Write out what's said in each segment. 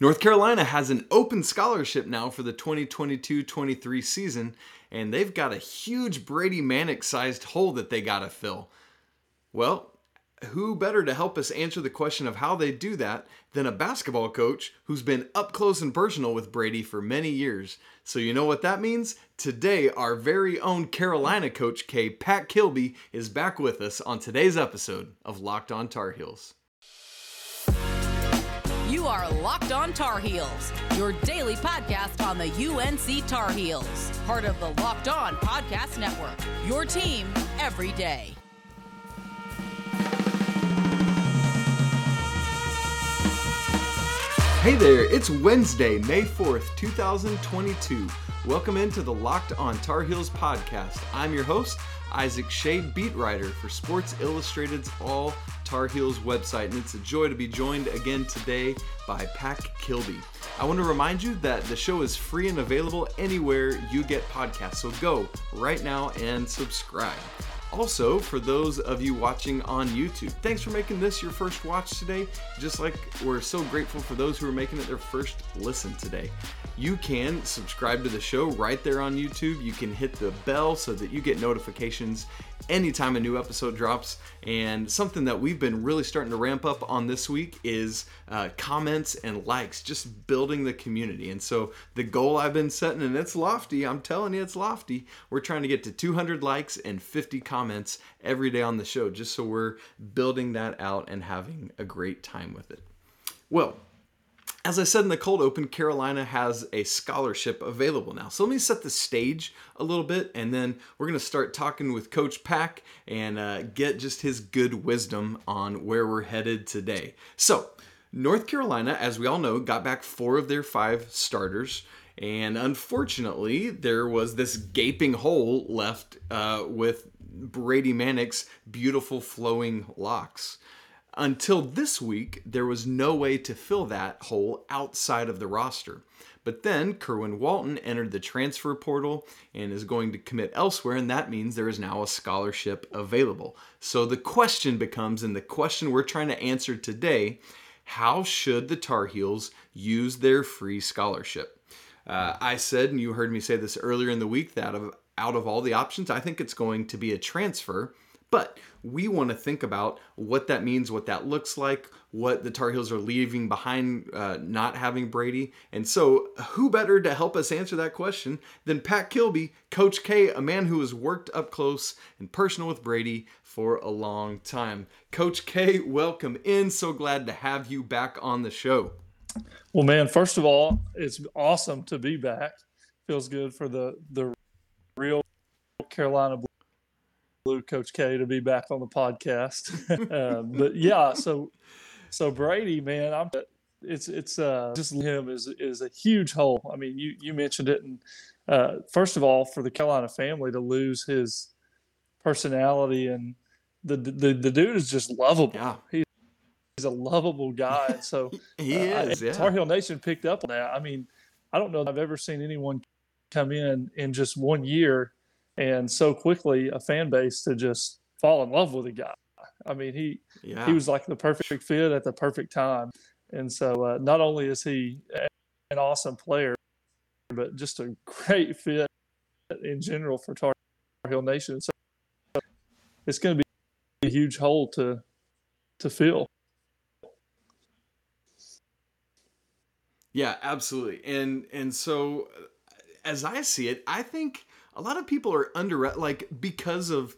North Carolina has an open scholarship now for the 2022 23 season, and they've got a huge Brady Manek sized hole that they got to fill. Well, who better to help us answer the question of how they do that than a basketball coach who's been up close and personal with Brady for many years? So, you know what that means? Today, our very own Carolina coach K, Pat Kilby, is back with us on today's episode of Locked On Tar Heels. You are Locked On Tar Heels, your daily podcast on the UNC Tar Heels, part of the Locked On Podcast Network. Your team every day. Hey there, it's Wednesday, May 4th, 2022. Welcome into the Locked On Tar Heels podcast. I'm your host, Isaac Schade, beat writer for Sports Illustrated's All Tar Heels website, and it's a joy to be joined again today by Pat Kilby. I want to remind you that the show is free and available anywhere you get podcasts, so go right now and subscribe. Also, for those of you watching on YouTube, thanks for making this your first watch today. Just like we're so grateful for those who are making it their first listen today. You can subscribe to the show right there on YouTube. You can hit the bell so that you get notifications anytime a new episode drops. And something that we've been really starting to ramp up on this week is uh, comments and likes, just building the community. And so the goal I've been setting, and it's lofty, I'm telling you, it's lofty. We're trying to get to 200 likes and 50 comments every day on the show, just so we're building that out and having a great time with it. Well, as I said in the cold open, Carolina has a scholarship available now. So let me set the stage a little bit, and then we're going to start talking with Coach Pack and uh, get just his good wisdom on where we're headed today. So, North Carolina, as we all know, got back four of their five starters. And unfortunately, there was this gaping hole left uh, with Brady Manek's beautiful flowing locks. Until this week, there was no way to fill that hole outside of the roster. But then Kerwin Walton entered the transfer portal and is going to commit elsewhere, and that means there is now a scholarship available. So the question becomes, and the question we're trying to answer today how should the Tar Heels use their free scholarship? Uh, I said, and you heard me say this earlier in the week, that of, out of all the options, I think it's going to be a transfer. But we want to think about what that means, what that looks like, what the Tar Heels are leaving behind uh, not having Brady. And so, who better to help us answer that question than Pat Kilby, Coach K, a man who has worked up close and personal with Brady for a long time. Coach K, welcome in. So glad to have you back on the show. Well, man, first of all, it's awesome to be back. Feels good for the the real Carolina Blue Coach K to be back on the podcast. uh, but yeah, so so Brady, man, I'm it's it's uh, just him is is a huge hole. I mean, you you mentioned it, and uh, first of all, for the Carolina family to lose his personality and the the, the dude is just lovable. Yeah. He, he's a lovable guy. So he uh, is. Yeah. Tar Heel Nation picked up on that. I mean, I don't know I've ever seen anyone come in in just one year and so quickly a fan base to just fall in love with a guy. I mean, he yeah. he was like the perfect fit at the perfect time, and so uh, not only is he an awesome player, but just a great fit in general for Tar Heel Nation. So it's going to be a huge hole to to fill. Yeah, absolutely. And and so as I see it, I think a lot of people are under like because of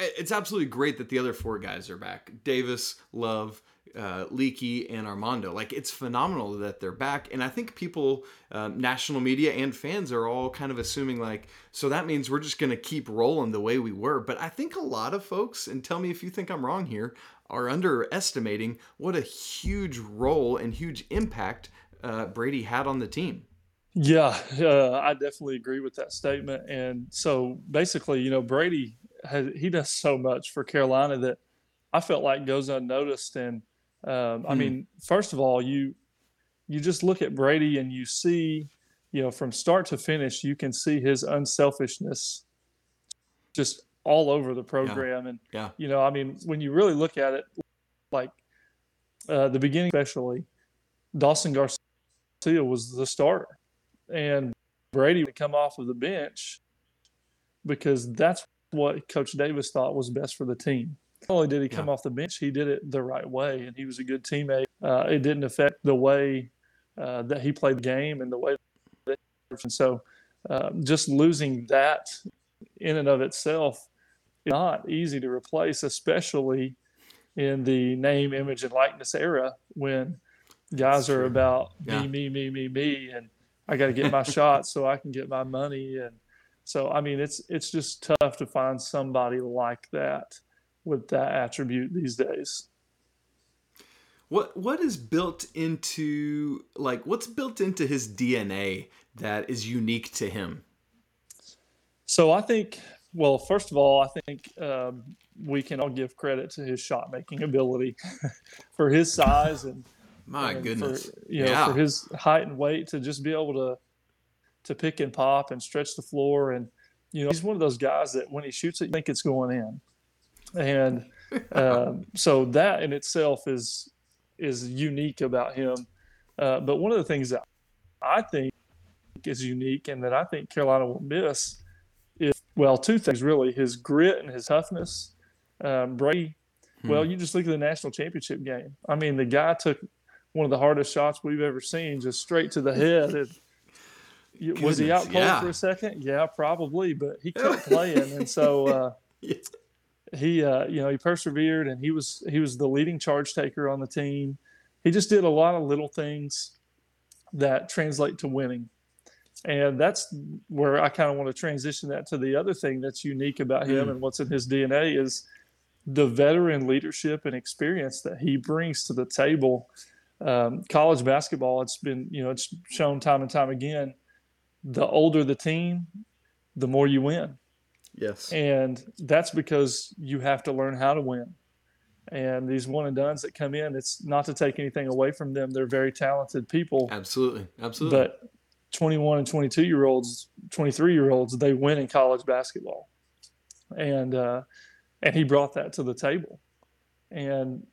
it's absolutely great that the other four guys are back. Davis, Love, uh, Leaky, and Armando. Like it's phenomenal that they're back, and I think people, um, national media and fans, are all kind of assuming like, so that means we're just going to keep rolling the way we were. But I think a lot of folks, and tell me if you think I'm wrong here, are underestimating what a huge role and huge impact uh, Brady had on the team. Yeah, uh, I definitely agree with that statement. And so basically, you know, Brady has, he does so much for Carolina that I felt like goes unnoticed. And um, I hmm. mean, first of all, you you just look at Brady and you see, you know, from start to finish, you can see his unselfishness just all over the program. Yeah. And yeah. you know, I mean, when you really look at it, like uh, the beginning, especially Dawson Garcia was the starter, and Brady would come off of the bench because that's what Coach Davis thought was best for the team. Not only did he come yeah. off the bench, he did it the right way, and he was a good teammate. Uh, it didn't affect the way uh, that he played the game and the way that. And so, uh, just losing that in and of itself is not easy to replace, especially in the name, image, and likeness era when guys are about yeah. me, me, me, me, me, and I got to get my shots so I can get my money. And so, I mean, it's it's just tough to find somebody like that with that attribute these days. What what is built into like what's built into his DNA that is unique to him? So I think, well, first of all, I think um, we can all give credit to his shot making ability for his size and my and goodness, for, you know, yeah. for his height and weight to just be able to to pick and pop and stretch the floor and you know he's one of those guys that when he shoots it, you think it's going in, and um, so that in itself is is unique about him. Uh, but one of the things that I think is unique and that I think Carolina will miss is well, two things really: his grit and his toughness. Um, Brady, hmm. well, you just look at the national championship game. I mean, the guy took one of the hardest shots we've ever seen, just straight to the head. Goodness, was he out cold yeah. for a second? Yeah, probably, but he kept playing, and so uh, yeah. he, uh, you know, he persevered, and he was he was the leading charge taker on the team. He just did a lot of little things that translate to winning, and that's where I kind of want to transition that to the other thing that's unique about him mm. and what's in his DNA is the veteran leadership and experience that he brings to the table um, college basketball, it's been, you know, it's shown time and time again. The older the team, the more you win. Yes. And that's because you have to learn how to win. And these one and dones that come in, it's not to take anything away from them. They're very talented people. Absolutely. Absolutely. But 21 and 22 year olds, 23 year olds, they win in college basketball. And, uh, and he brought that to the table. And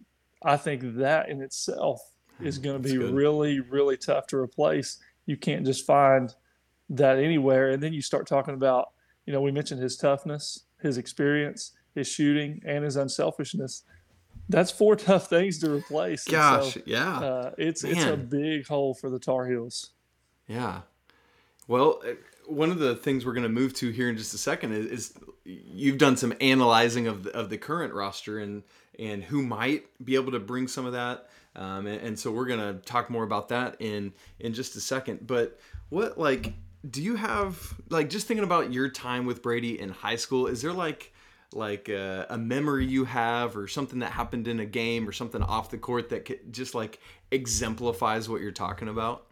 I think that in itself is going to be really, really tough to replace. You can't just find that anywhere. And then you start talking about, you know, we mentioned his toughness, his experience, his shooting, and his unselfishness. That's four tough things to replace. Gosh, so, yeah, uh, it's Man. it's a big hole for the Tar Heels. Yeah. Well, uh, one of the things we're going to move to here in just a second is, is you've done some analyzing of the, of the current roster and and who might be able to bring some of that um, and, and so we're gonna talk more about that in in just a second. But what like do you have like just thinking about your time with Brady in high school? Is there like like a, a, memory you have or something that happened in a game or something off the court that just like exemplifies what you're talking about?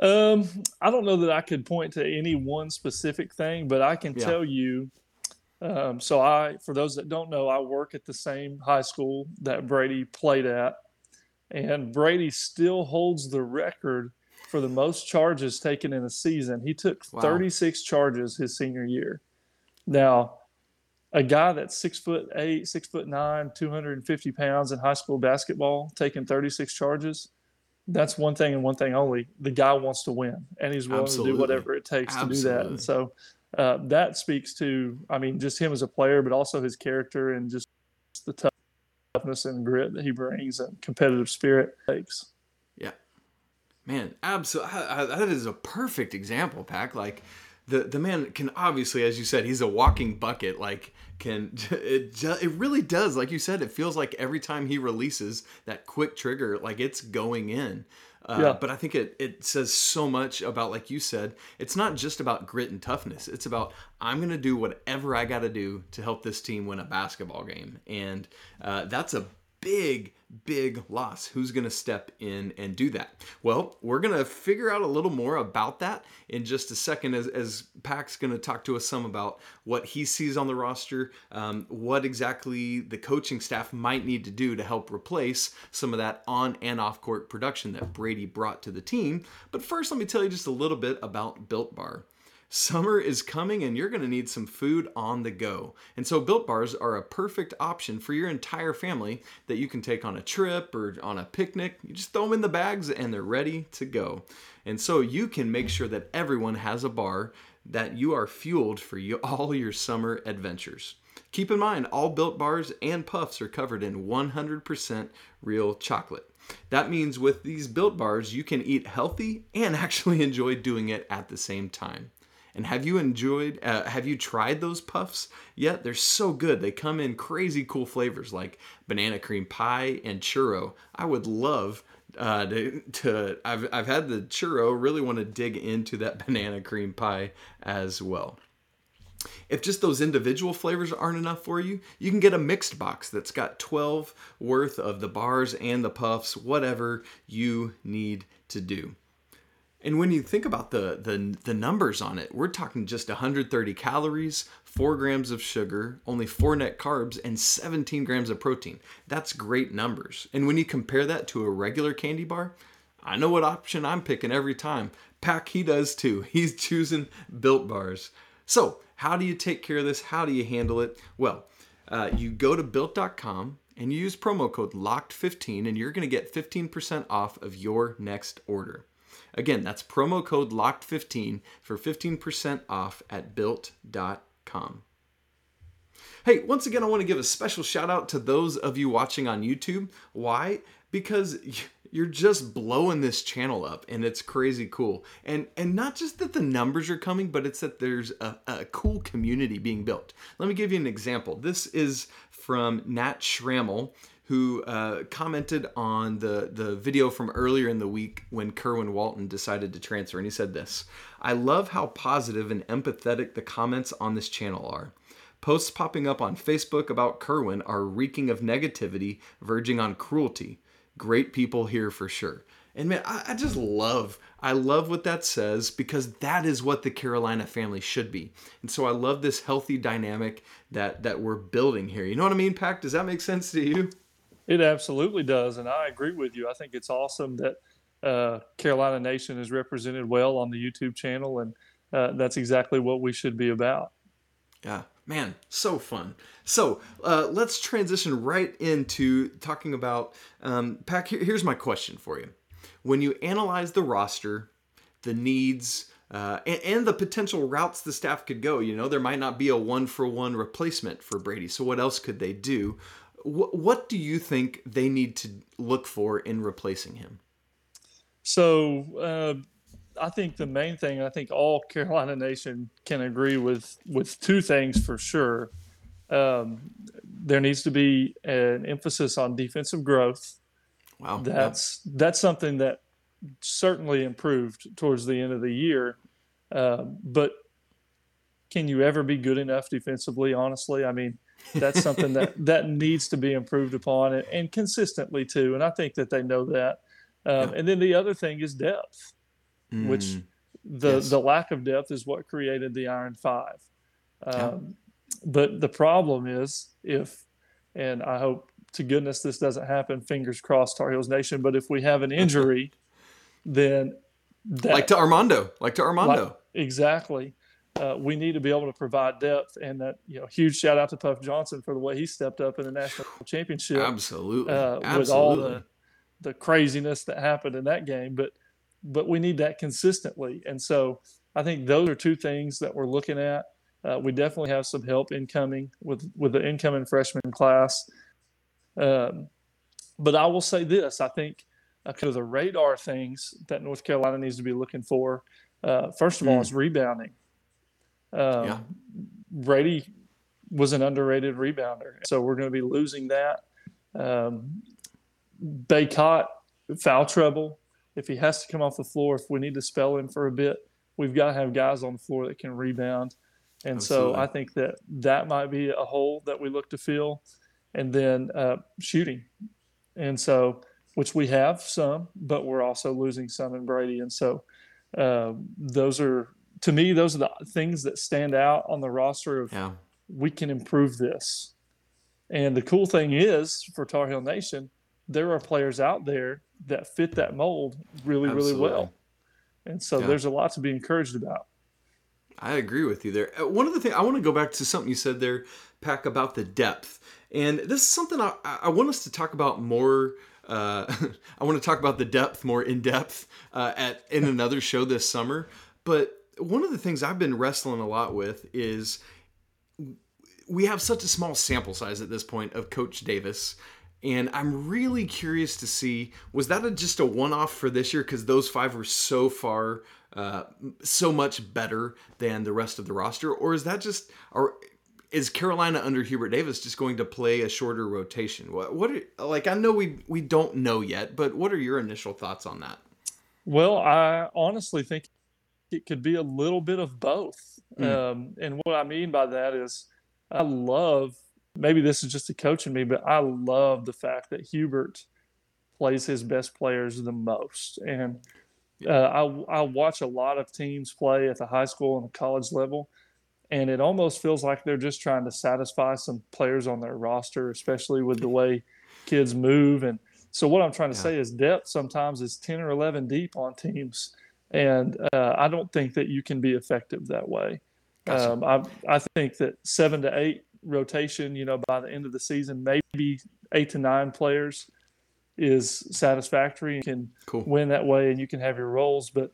Um, I don't know that I could point to any one specific thing, but I can yeah. tell you. Um, so I, for those that don't know, I work at the same high school that Brady played at, and Brady still holds the record for the most charges taken in a season. He took wow. 36 charges his senior year. Now, a guy that's six foot eight, six foot nine, 250 pounds in high school basketball, taking 36 charges, that's one thing and one thing only. The guy wants to win, and he's willing Absolutely. to do whatever it takes Absolutely. to do that. And so uh, that speaks to, I mean, just him as a player, but also his character and just the tough toughness and grit that he brings and competitive spirit takes. Yeah, man, absolutely. That is a perfect example, Pack. Like the the man can obviously, as you said, he's a walking bucket. Like can it it really does. Like you said, it feels like every time he releases that quick trigger, like it's going in. Uh, yeah. But I think it, it says so much about, like you said, it's not just about grit and toughness. It's about, I'm going to do whatever I got to do to help this team win a basketball game. And uh, that's a big, big loss. Who's going to step in and do that? Well, we're going to figure out a little more about that in just a second as, as Pac's going to talk to us some about what he sees on the roster, um, what exactly the coaching staff might need to do to help replace some of that on and off court production that Brady brought to the team. But first, let me tell you just a little bit about Built Bar. Summer is coming and you're going to need some food on the go. And so Built Bars are a perfect option for your entire family that you can take on a trip or on a picnic. You just throw them in the bags and they're ready to go. And so you can make sure that everyone has a bar that you are fueled for you, all your summer adventures. Keep in mind, all Built Bars and Puffs are covered in 100% real chocolate. That means with these Built Bars, you can eat healthy and actually enjoy doing it at the same time. And have you enjoyed, uh, have you tried those puffs yet? They're so good. They come in crazy cool flavors like banana cream pie and churro. I would love uh, to, to I've, I've had the churro, really want to dig into that banana cream pie as well. If just those individual flavors aren't enough for you, you can get a mixed box that's got 12 worth of the bars and the puffs, whatever you need to do. And when you think about the, the the numbers on it, we're talking just 130 calories, 4 grams of sugar, only 4 net carbs, and 17 grams of protein. That's great numbers. And when you compare that to a regular candy bar, I know what option I'm picking every time. Pack he does too. He's choosing built bars. So, how do you take care of this? How do you handle it? Well, uh, you go to built.com and you use promo code LOCKED15 and you're going to get 15% off of your next order. Again, that's promo code LOCKED15 for 15% off at built.com. Hey, once again, I want to give a special shout out to those of you watching on YouTube. Why? Because you're just blowing this channel up and it's crazy cool and and not just that the numbers are coming but it's that there's a, a cool community being built let me give you an example this is from nat schrammel who uh, commented on the, the video from earlier in the week when Kerwin Walton decided to transfer. And he said this I love how positive and empathetic the comments on this channel are. Posts popping up on Facebook about Kerwin are reeking of negativity, verging on cruelty great people here for sure. And man, I, I, just love, I love what that says because that is what the Carolina family should be. And so I love this healthy dynamic that that we're building here. You know what I mean, Pack? Does that make sense to you? It absolutely does, and I agree with you. I think it's awesome that uh, Carolina Nation is represented well on the YouTube channel, and uh, that's exactly what we should be about. Yeah, man, so fun. So uh, let's transition right into talking about um, Pack. Here, here's my question for you: When you analyze the roster, the needs, uh, and, and, the potential routes the staff could go, you know, there might not be a one for one replacement for Brady. So what else could they do? Wh- what do you think they need to look for in replacing him? So. Uh I think the main thing, I think all Carolina Nation can agree with with two things for sure. Um, there needs to be an emphasis on defensive growth. Wow, that's yeah. that's something that certainly improved towards the end of the year. Um, but can you ever be good enough defensively? Honestly, I mean, that's something that that needs to be improved upon and, and consistently too. And I think that they know that. Um, yeah. And then the other thing is depth, mm. which the yes. the lack of depth is what created the Iron Five. Um, yeah but the problem is if, and I hope to goodness this doesn't happen, fingers crossed, Tar Heels Nation, but if we have an injury, then that, like to Armando, like to Armando. Like, exactly. Uh, we need to be able to provide depth, and that you know, huge shout out to Puff Johnson for the way he stepped up in the national championship. Absolutely, uh, Absolutely. with all the the craziness that happened in that game. But but we need that consistently, and so I think those are two things that we're looking at. Uh, we definitely have some help incoming with with the incoming freshman class. Um, but I will say this: I think uh, kind of the radar things that North Carolina needs to be looking for. Uh, first of all, mm. is rebounding. Um, yeah. Brady was an underrated rebounder, so we're going to be losing that. Um, Bacot foul trouble. If he has to come off the floor, if we need to spell him for a bit, we've got to have guys on the floor that can rebound. And Absolutely. so I think that that might be a hole that we look to fill. And then uh, shooting. And so, which we have some, but we're also losing some in Brady. And so uh, those are, to me, those are the things that stand out on the roster of yeah. we can improve this. And the cool thing is for Tar Heel Nation, there are players out there that fit that mold really, Absolutely. really well. And so yeah. there's a lot to be encouraged about. I agree with you there. Uh, one of the things I want to go back to something you said there, Pack, about the depth. And this is something I, I want us to talk about more. Uh, I want to talk about the depth more in depth uh, at in another show this summer. But one of the things I've been wrestling a lot with is we have such a small sample size at this point of Coach Davis. And I'm really curious to see was that a, just a one off for this year? Because those five were so far, uh, so much better than the rest of the roster, or is that just, or is Carolina under Hubert Davis just going to play a shorter rotation? What, what are, like I know we we don't know yet, but what are your initial thoughts on that? Well, I honestly think it could be a little bit of both. Mm. Um, and what I mean by that is, I love maybe this is just a coach in me, but I love the fact that Hubert plays his best players the most. And uh, I, I watch a lot of teams play at the high school and the college level, and it almost feels like they're just trying to satisfy some players on their roster, especially with the way kids move. And so, what I'm trying to yeah. say is depth sometimes is 10 or 11 deep on teams. And uh, I don't think that you can be effective that way. Gotcha. Um, I, I think that seven to eight rotation, you know, by the end of the season, maybe eight to nine players is satisfactory and can cool. win that way and you can have your roles. But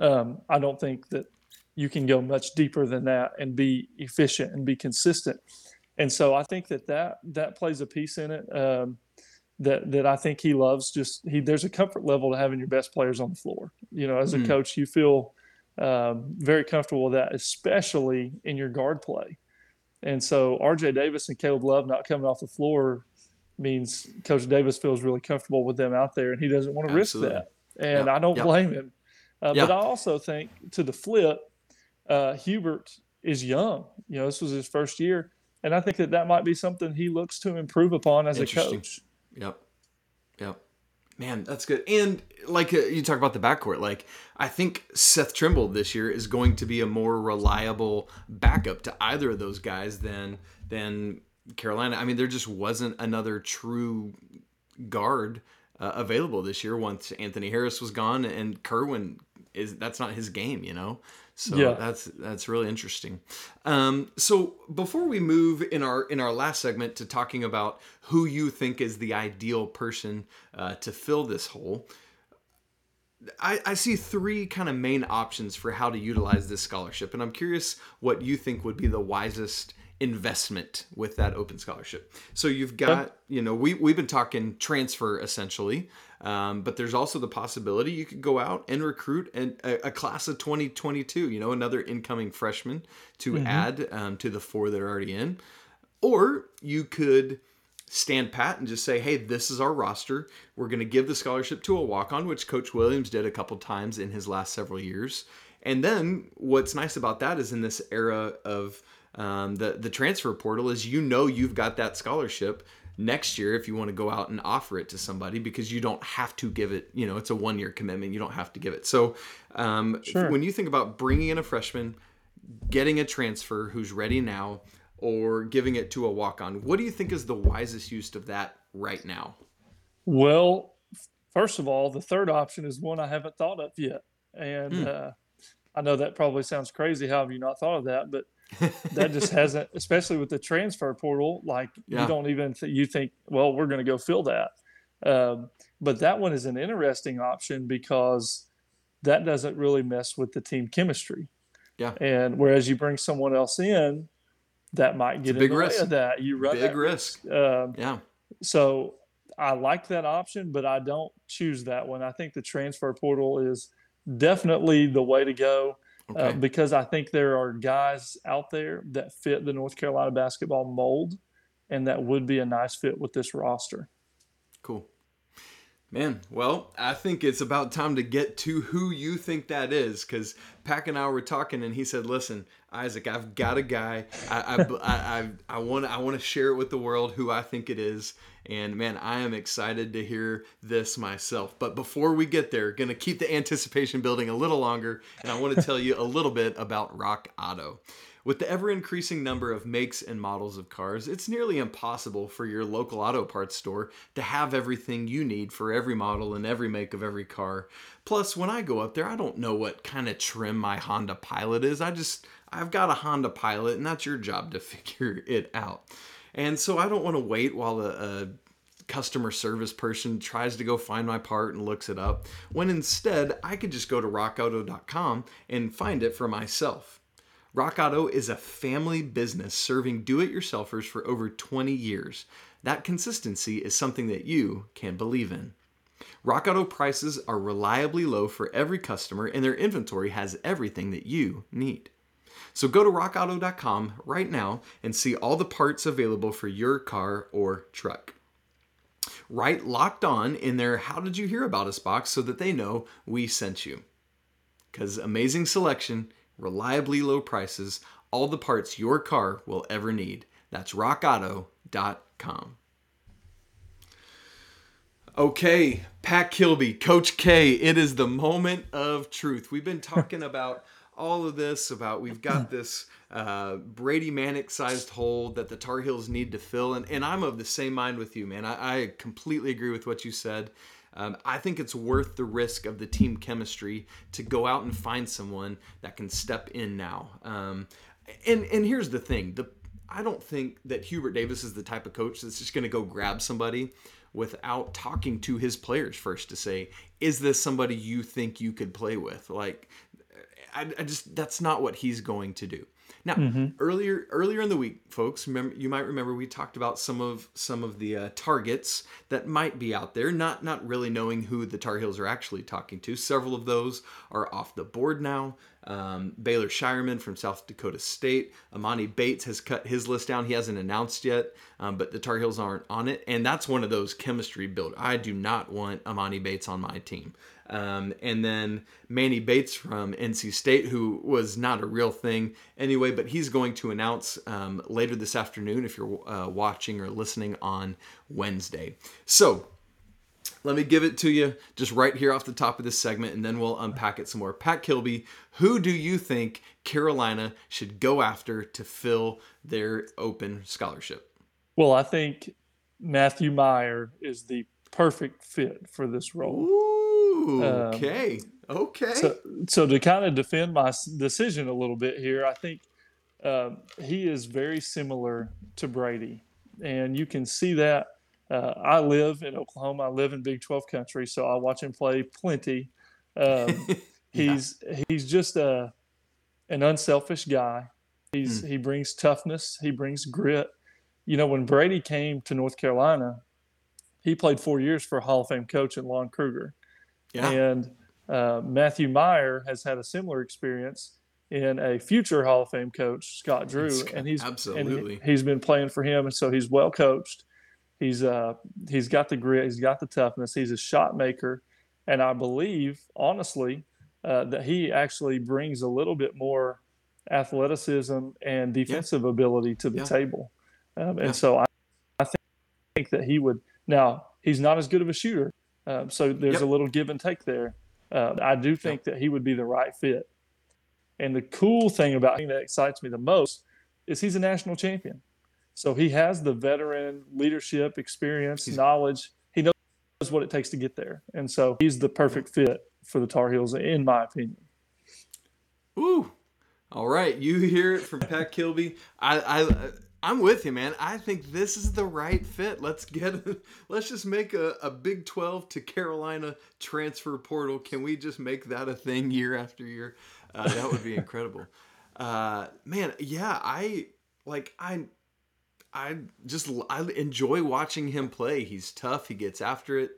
um, I don't think that you can go much deeper than that and be efficient and be consistent. And so I think that that, that plays a piece in it. Um, that that I think he loves. Just he there's a comfort level to having your best players on the floor. You know, as a mm. coach, you feel um, very comfortable with that, especially in your guard play. And so RJ Davis and Caleb Love not coming off the floor means Coach Davis feels really comfortable with them out there, and he doesn't want to Absolutely. risk that. And. I don't blame him. Uh. But I also think to the flip, uh, Hubert is young. You know, this was his first year, and I think that that might be something he looks to improve upon as a coach. Yep. Yep. Man, that's good. And like uh, you talk about the backcourt, like I think Seth Trimble this year is going to be a more reliable backup to either of those guys than than Carolina. I mean, there just wasn't another true guard uh, available this year once Anthony Harris was gone and Kerwin is that's not his game, you know. So yeah. that's that's really interesting. Um, so before we move in our in our last segment to talking about who you think is the ideal person uh, to fill this hole, I, I see three kind of main options for how to utilize this scholarship, and I'm curious what you think would be the wisest investment with that open scholarship. So you've got, you know, we we've been talking transfer essentially. Um, but there's also the possibility you could go out and recruit an, a, a, class of 2022, you know, another incoming freshman to mm-hmm. add um, to the four that are already in. Or you could stand pat and just say, hey, this is our roster. We're going to give the scholarship to a walk on, which Coach Williams did a couple times in his last several years. And then what's nice about that is in this era of um, the the transfer portal is you know you've got that scholarship next year if you want to go out and offer it to somebody because you don't have to give it you know it's a one year commitment you don't have to give it so um, sure. when you think about bringing in a freshman getting a transfer who's ready now or giving it to a walk on what do you think is the wisest use of that right now well first of all the third option is one i haven't thought of yet and mm. uh, i know that probably sounds crazy how have you not thought of that but that just hasn't, especially with the transfer portal. Like yeah. you don't even th- you think, well, we're going to go fill that. Um, but that one is an interesting option because that doesn't really mess with the team chemistry. Yeah. And whereas you bring someone else in, that might get in the risk. way of that. You run big risk. risk. Um, yeah. So I like that option, but I don't choose that one. I think the transfer portal is definitely the way to go. Uh, okay. uh, because I think there are guys out there that fit the North Carolina basketball mold, and that would be a nice fit with this roster. Cool. Man, well, I think it's about time to get to who you think that is, because Pack and I were talking, and he said, "Listen, Isaac, I've got a guy. I I I, I want I want to share it with the world who I think it is." And man, I am excited to hear this myself. But before we get there, gonna keep the anticipation building a little longer, and I want to tell you a little bit about Rock Auto. With the ever increasing number of makes and models of cars, it's nearly impossible for your local auto parts store to have everything you need for every model and every make of every car. Plus, when I go up there, I don't know what kind of trim my Honda Pilot is. I just, I've got a Honda Pilot, and that's your job to figure it out. And so I don't want to wait while a, a uh, customer service person tries to go find my part and looks it up, when instead I could just go to rockauto.com and find it for myself. Rock Auto is a family business serving do it yourselfers for over 20 years. That consistency is something that you can believe in. Rock Auto prices are reliably low for every customer, and their inventory has everything that you need. So go to rockauto.com right now and see all the parts available for your car or truck. Write locked on in their How Did You Hear About Us box so that they know we sent you. Because amazing selection reliably low prices, all the parts your car will ever need. That's rockauto.com. Okay, Pat Kilby, Coach K, it is the moment of truth. We've been talking about all of this, about we've got this uh, Brady Manek sized hole that the Tar Heels need to fill. And, and I'm of the same mind with you, man. I, I completely agree with what you said. Um, I think it's worth the risk of the team chemistry to go out and find someone that can step in now. Um, and and here's the thing: the I don't think that Hubert Davis is the type of coach that's just going to go grab somebody without talking to his players first to say, is this somebody you think you could play with? Like, I, I just that's not what he's going to do. Now, mm-hmm. earlier earlier in the week, folks, remember you might remember we talked about some of some of the uh, targets that might be out there, not not really knowing who the Tar Heels are actually talking to. Several of those are off the board now. Um, Baylor Scheierman from South Dakota State. Emoni Bates has cut his list down. He hasn't announced yet, um, but the Tar Heels aren't on it. And that's one of those chemistry build. I do not want Emoni Bates on my team. Um, and then Manny Bates from NC State, who was not a real thing anyway, but he's going to announce um, later this afternoon if you're uh, watching or listening on Wednesday. So let me give it to you just right here off the top of this segment, and then we'll unpack it some more. Pat Kilby, who do you think Carolina should go after to fill their open scholarship? Well, I think Matthew Mayer is the perfect fit for this role. Ooh okay. Um, okay. So, so to kind of defend my decision a little bit here, I think um, he is very similar to Brady, and you can see that. Uh, I live in Oklahoma. I live in Big 12 country, so I watch him play plenty. Um, he's yeah. he's just a an unselfish guy. He's mm. he brings toughness. He brings grit. You know, when Brady came to North Carolina, he played four years for Hall of Fame coach in Lon Kruger. Yeah. And uh, Matthew Mayer has had a similar experience in a future Hall of Fame coach, Scott Drew, and he's absolutely and he, has been playing for him, and so he's well coached. He's uh he's got the grit, he's got the toughness, he's a shot maker, and I believe honestly uh, that he actually brings a little bit more athleticism and defensive yeah. ability to the yeah. table, um, and yeah. so I, I think that he would. Now he's not as good of a shooter um, so there's yep. a little give and take there. Uh, I do think yep. that he would be the right fit. And the cool thing about him that excites me the most is he's a national champion. So he has the veteran leadership experience, he's, knowledge. He knows what it takes to get there. And so he's the perfect fit for the Tar Heels, in my opinion. Ooh. All right. You hear it from Pat Kilby. I, I I'm with you, man. I think this is the right fit. Let's get, let's just make a, a Big 12 to Carolina transfer portal. Can we just make that a thing year after year? Uh, that would be incredible. Uh, man, yeah, I like I, I just I enjoy watching him play. He's tough. He gets after it.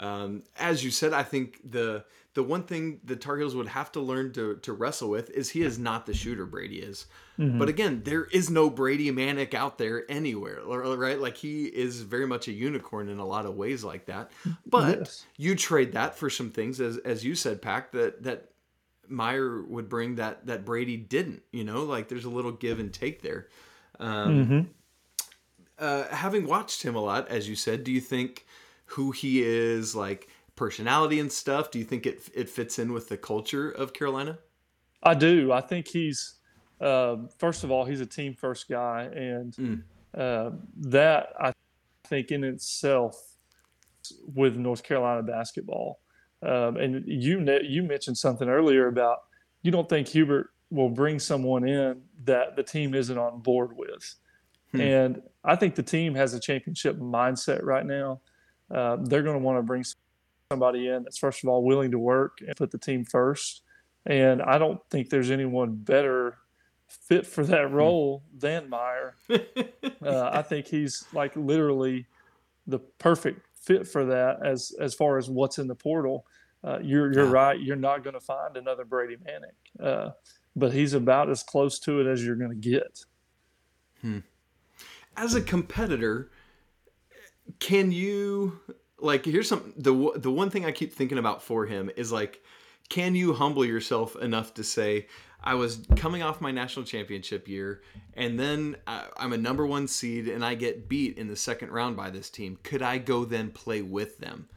Um, as you said, I think the the one thing the Tar Heels would have to learn to, to wrestle with is he is not the shooter Brady is. Mm-hmm. But again, there is no Brady Manek out there anywhere, right? Like he is very much a unicorn in a lot of ways like that. But yes. you trade that for some things, as as you said, Pack, that that Mayer would bring that that Brady didn't. You know, like there's a little give and take there. Um, mm-hmm. Uh, having watched him a lot, as you said, do you think who he is like? personality and stuff? Do you think it it fits in with the culture of Carolina? I do. I think he's Um, first of all, he's a team first guy, and mm. uh, that I think in itself with North Carolina basketball. Um, and you you mentioned something earlier about you don't think Hubert will bring someone in that the team isn't on board with. Hmm. And I think the team has a championship mindset right now. Uh, they're going to want to bring somebody in that's first of all willing to work and put the team first. And I don't think there's anyone better fit for that hmm. role than Mayer. uh, I think he's like literally the perfect fit for that as as far as what's in the portal. Uh, you're you're yeah. right. You're not going to find another Brady Manek, uh, but he's about as close to it as you're going to get. Hmm. As a competitor, can you like? Here's some the the one thing I keep thinking about for him is like, can you humble yourself enough to say, I was coming off my national championship year, and then uh, I'm a number one seed, and I get beat in the second round by this team. Could I go then play with them?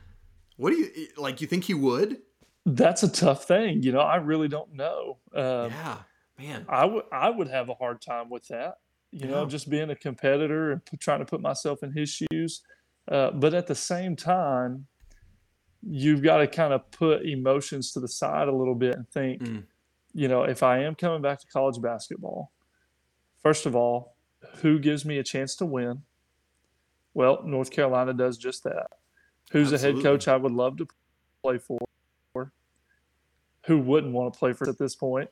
What do you like? You think he would? That's a tough thing. You know, I really don't know. Um, yeah, man. I would I would have a hard time with that. You yeah. know, just being a competitor and p- trying to put myself in his shoes. Uh, but at the same time, you've got to kind of put emotions to the side a little bit and think. Mm you know, if I am coming back to college basketball, first of all, who gives me a chance to win? Well, North Carolina does just that. Who's Absolutely. a head coach I would love to play for? Who wouldn't want to play for at this point?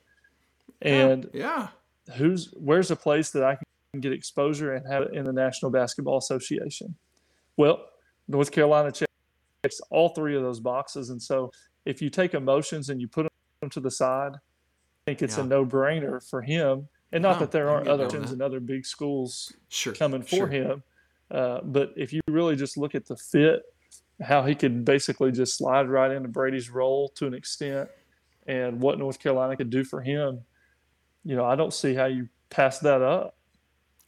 And yeah, yeah. Who's where's a place that I can get exposure and have it in the National Basketball Association? Well, North Carolina checks all three of those boxes, and so if you take emotions and you put them to the side I think it's yeah. a no-brainer for him. And not that there aren't other teams and other big schools sure, coming for sure. him, uh, but if you really just look at the fit, how he could basically just slide right into Brady's role to an extent, and what North Carolina could do for him, you know, I don't see how you pass that up.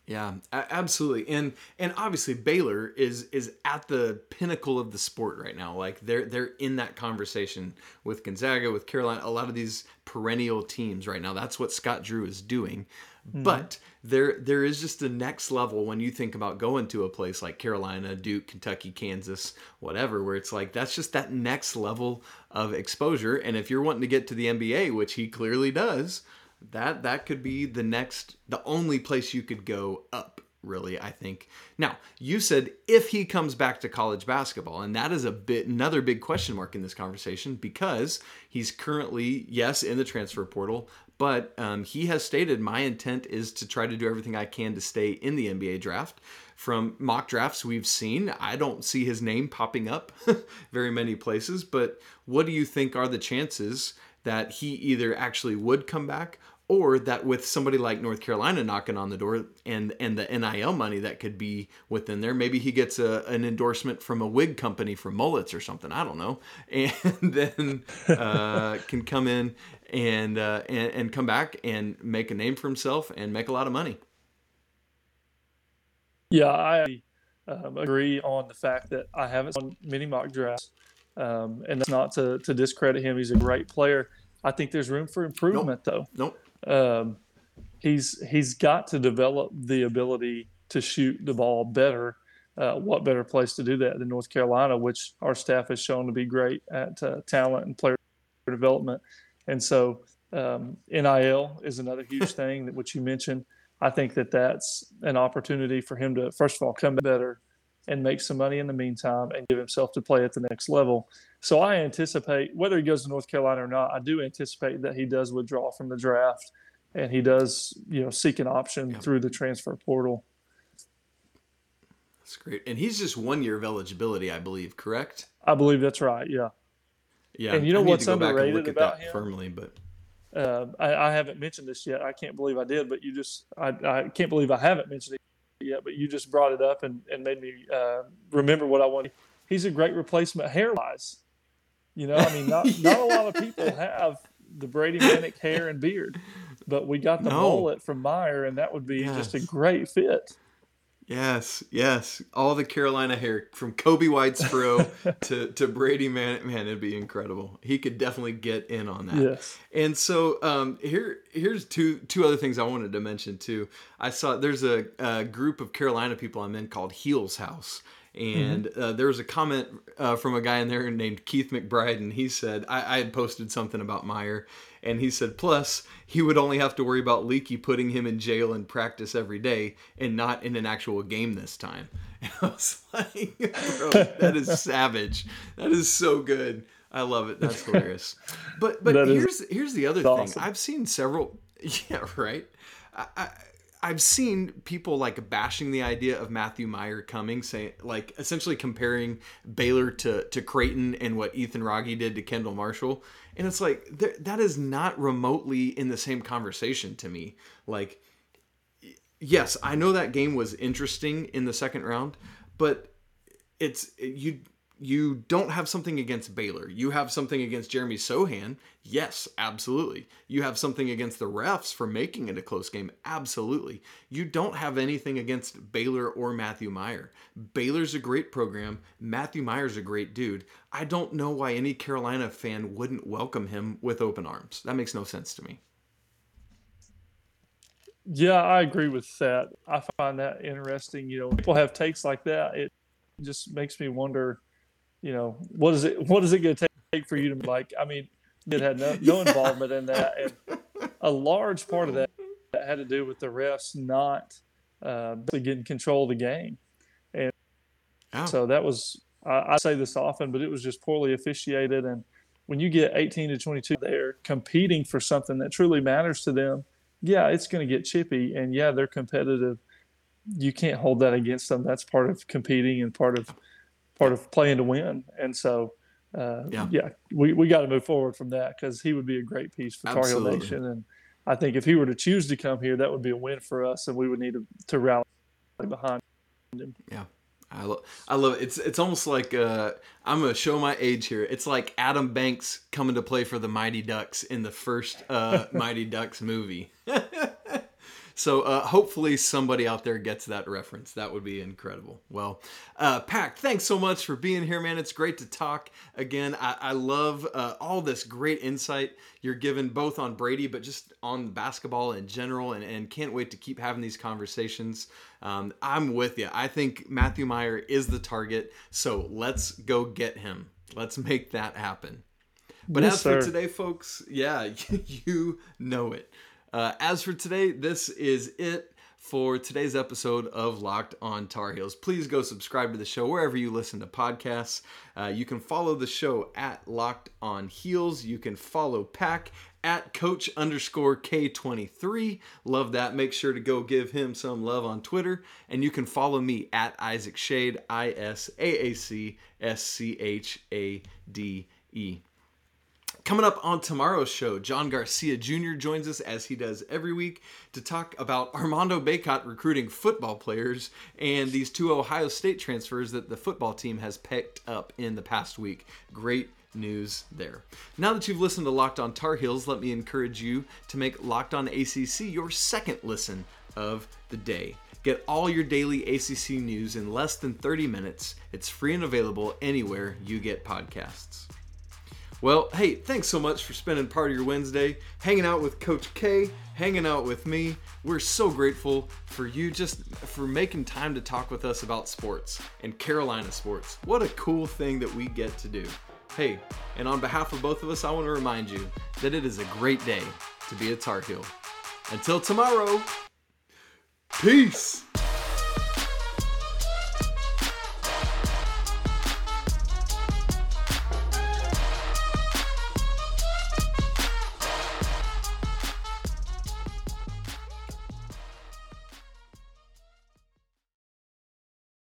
Yeah, absolutely. And and obviously Baylor is is at the pinnacle of the sport right now. Like they're they're in that conversation with Gonzaga, with Carolina, a lot of these perennial teams right now. That's what Scott Drew is doing. Mm-hmm. But there there is just the next level when you think about going to a place like Carolina, Duke, Kentucky, Kansas, whatever, where it's like that's just that next level of exposure. And if you're wanting to get to the NBA, which he clearly does, that that could be the next the only place you could go up really i think. Now you said if he comes back to college basketball and that is a bit another big question mark in this conversation because he's currently yes in the transfer portal but um, he has stated my intent is to try to do everything i can to stay in the nba draft. From mock drafts we've seen i don't see his name popping up very many places but what do you think are the chances that he either actually would come back or that with somebody like North Carolina knocking on the door and and the NIL money that could be within there, maybe he gets a, an endorsement from a wig company for mullets or something. I don't know, and then uh, can come in and, uh, and and come back and make a name for himself and make a lot of money. Yeah, I um, agree on the fact that I haven't seen many mock drafts um, and that's not to, to discredit him. He's a great player. I think there's room for improvement, nope. though. Nope. Um, he's he's got to develop the ability to shoot the ball better. Uh, what better place to do that than North Carolina, which our staff has shown to be great at uh, talent and player development. And so um, NIL is another huge thing that which you mentioned. I think that that's an opportunity for him to first of all come better and make some money in the meantime and give himself to play at the next level. So I anticipate whether he goes to North Carolina or not, I do anticipate that he does withdraw from the draft and he does, you know, seek an option yep. through the transfer portal. That's great. And he's just one year of eligibility, I believe, correct? I believe that's right. Yeah. Yeah. And you know what's underrated about him? Firmly, but uh, I, I, haven't mentioned this yet. I can't believe I did, but you just, I, I can't believe I haven't mentioned it yet, but you just brought it up and, and made me uh, remember what I wanted. He's a great replacement hair wise. You know, I mean, not, yeah. not a lot of people have the Brady Manek hair and beard, but we got the no. mullet from Mayer, and that would be yeah. just a great fit. Yes, yes. All the Carolina hair from Coby White's fro to, to Brady man, man, it'd be incredible. He could definitely get in on that. Yes. And so um, here here's two two other things I wanted to mention too. I saw there's a, a group of Carolina people I'm in called Heels House. And mm-hmm. uh, there was a comment uh, from a guy in there named Keith McBride, and he said I, I had posted something about Mayer, and he said, plus, he would only have to worry about Leaky putting him in jail in practice every day and not in an actual game this time. And I was like, bro, that is savage. That is so good. I love it. That's hilarious. But but here's here's the other awesome. thing. I've seen several Yeah, right. I, I I've seen people like bashing the idea of Matthew Mayer coming, saying like essentially comparing Baylor to to Creighton and what Ethan Wragge did to Kendall Marshall, and it's like th- that is not remotely in the same conversation to me. Like, yes, I know that game was interesting in the second round, but it's you you don't have something against Baylor. You have something against Jeremy Sochan. Yes, absolutely. You have something against the refs for making it a close game. Absolutely. You don't have anything against Baylor or Matthew Mayer. Baylor's a great program. Matthew Mayer's a great dude. I don't know why any Carolina fan wouldn't welcome him with open arms. That makes no sense to me. Yeah, I agree with that. I find that interesting. You know, people have takes like that. It just makes me wonder you know, what is it? What is it going to take for you to like? I mean, it had no, no involvement in that, and a large part of that, that had to do with the refs not uh, getting control of the game, and oh. so that was I, I say this often, but it was just poorly officiated. And when you get 18 to 22, they're competing for something that truly matters to them. Yeah, it's going to get chippy, and yeah, they're competitive. You can't hold that against them. That's part of competing and part of part of playing to win. And so, uh, yeah. yeah, we, we got to move forward from that because he would be a great piece for Tar Heel Nation. And I think if he were to choose to come here, that would be a win for us, and we would need to, to rally behind him. Yeah. I, lo- I love it. It's it's almost like uh, I'm gonna show my age here. It's like Adam Banks coming to play for the Mighty Ducks in the first uh, Mighty Ducks movie. So uh, hopefully somebody out there gets that reference. That would be incredible. Well, uh, Pack, thanks so much for being here, man. It's great to talk again. I, I love uh, all this great insight you're given both on Brady, but just on basketball in general, and, and can't wait to keep having these conversations. Um, I'm with you. I think Matthew Mayer is the target, so let's go get him. Let's make that happen. But yes, as for sir. today, folks, yeah, you know it. Uh, as for today, this is it for today's episode of Locked on Tar Heels. Please go subscribe to the show wherever you listen to podcasts. Uh, you can follow the show at Locked on Heels. You can follow Pack at Coach underscore K23. Love that. Make sure to go give him some love on Twitter. And you can follow me at Isaac Schade, I S A A C S C H A D E. Coming up on tomorrow's show, John Garcia Jr. joins us as he does every week to talk about Armando Bacot recruiting football players and these two Ohio State transfers that the football team has picked up in the past week. Great news there. Now that you've listened to Locked On Tar Heels, let me encourage you to make Locked On ACC your second listen of the day. Get all your daily ACC news in less than 30 minutes. It's free and available anywhere you get podcasts. Well, hey, thanks so much for spending part of your Wednesday hanging out with Coach K, hanging out with me. We're so grateful for you just for making time to talk with us about sports and Carolina sports. What a cool thing that we get to do. Hey, and on behalf of both of us, I want to remind you that it is a great day to be a Tar Heel. Until tomorrow, peace.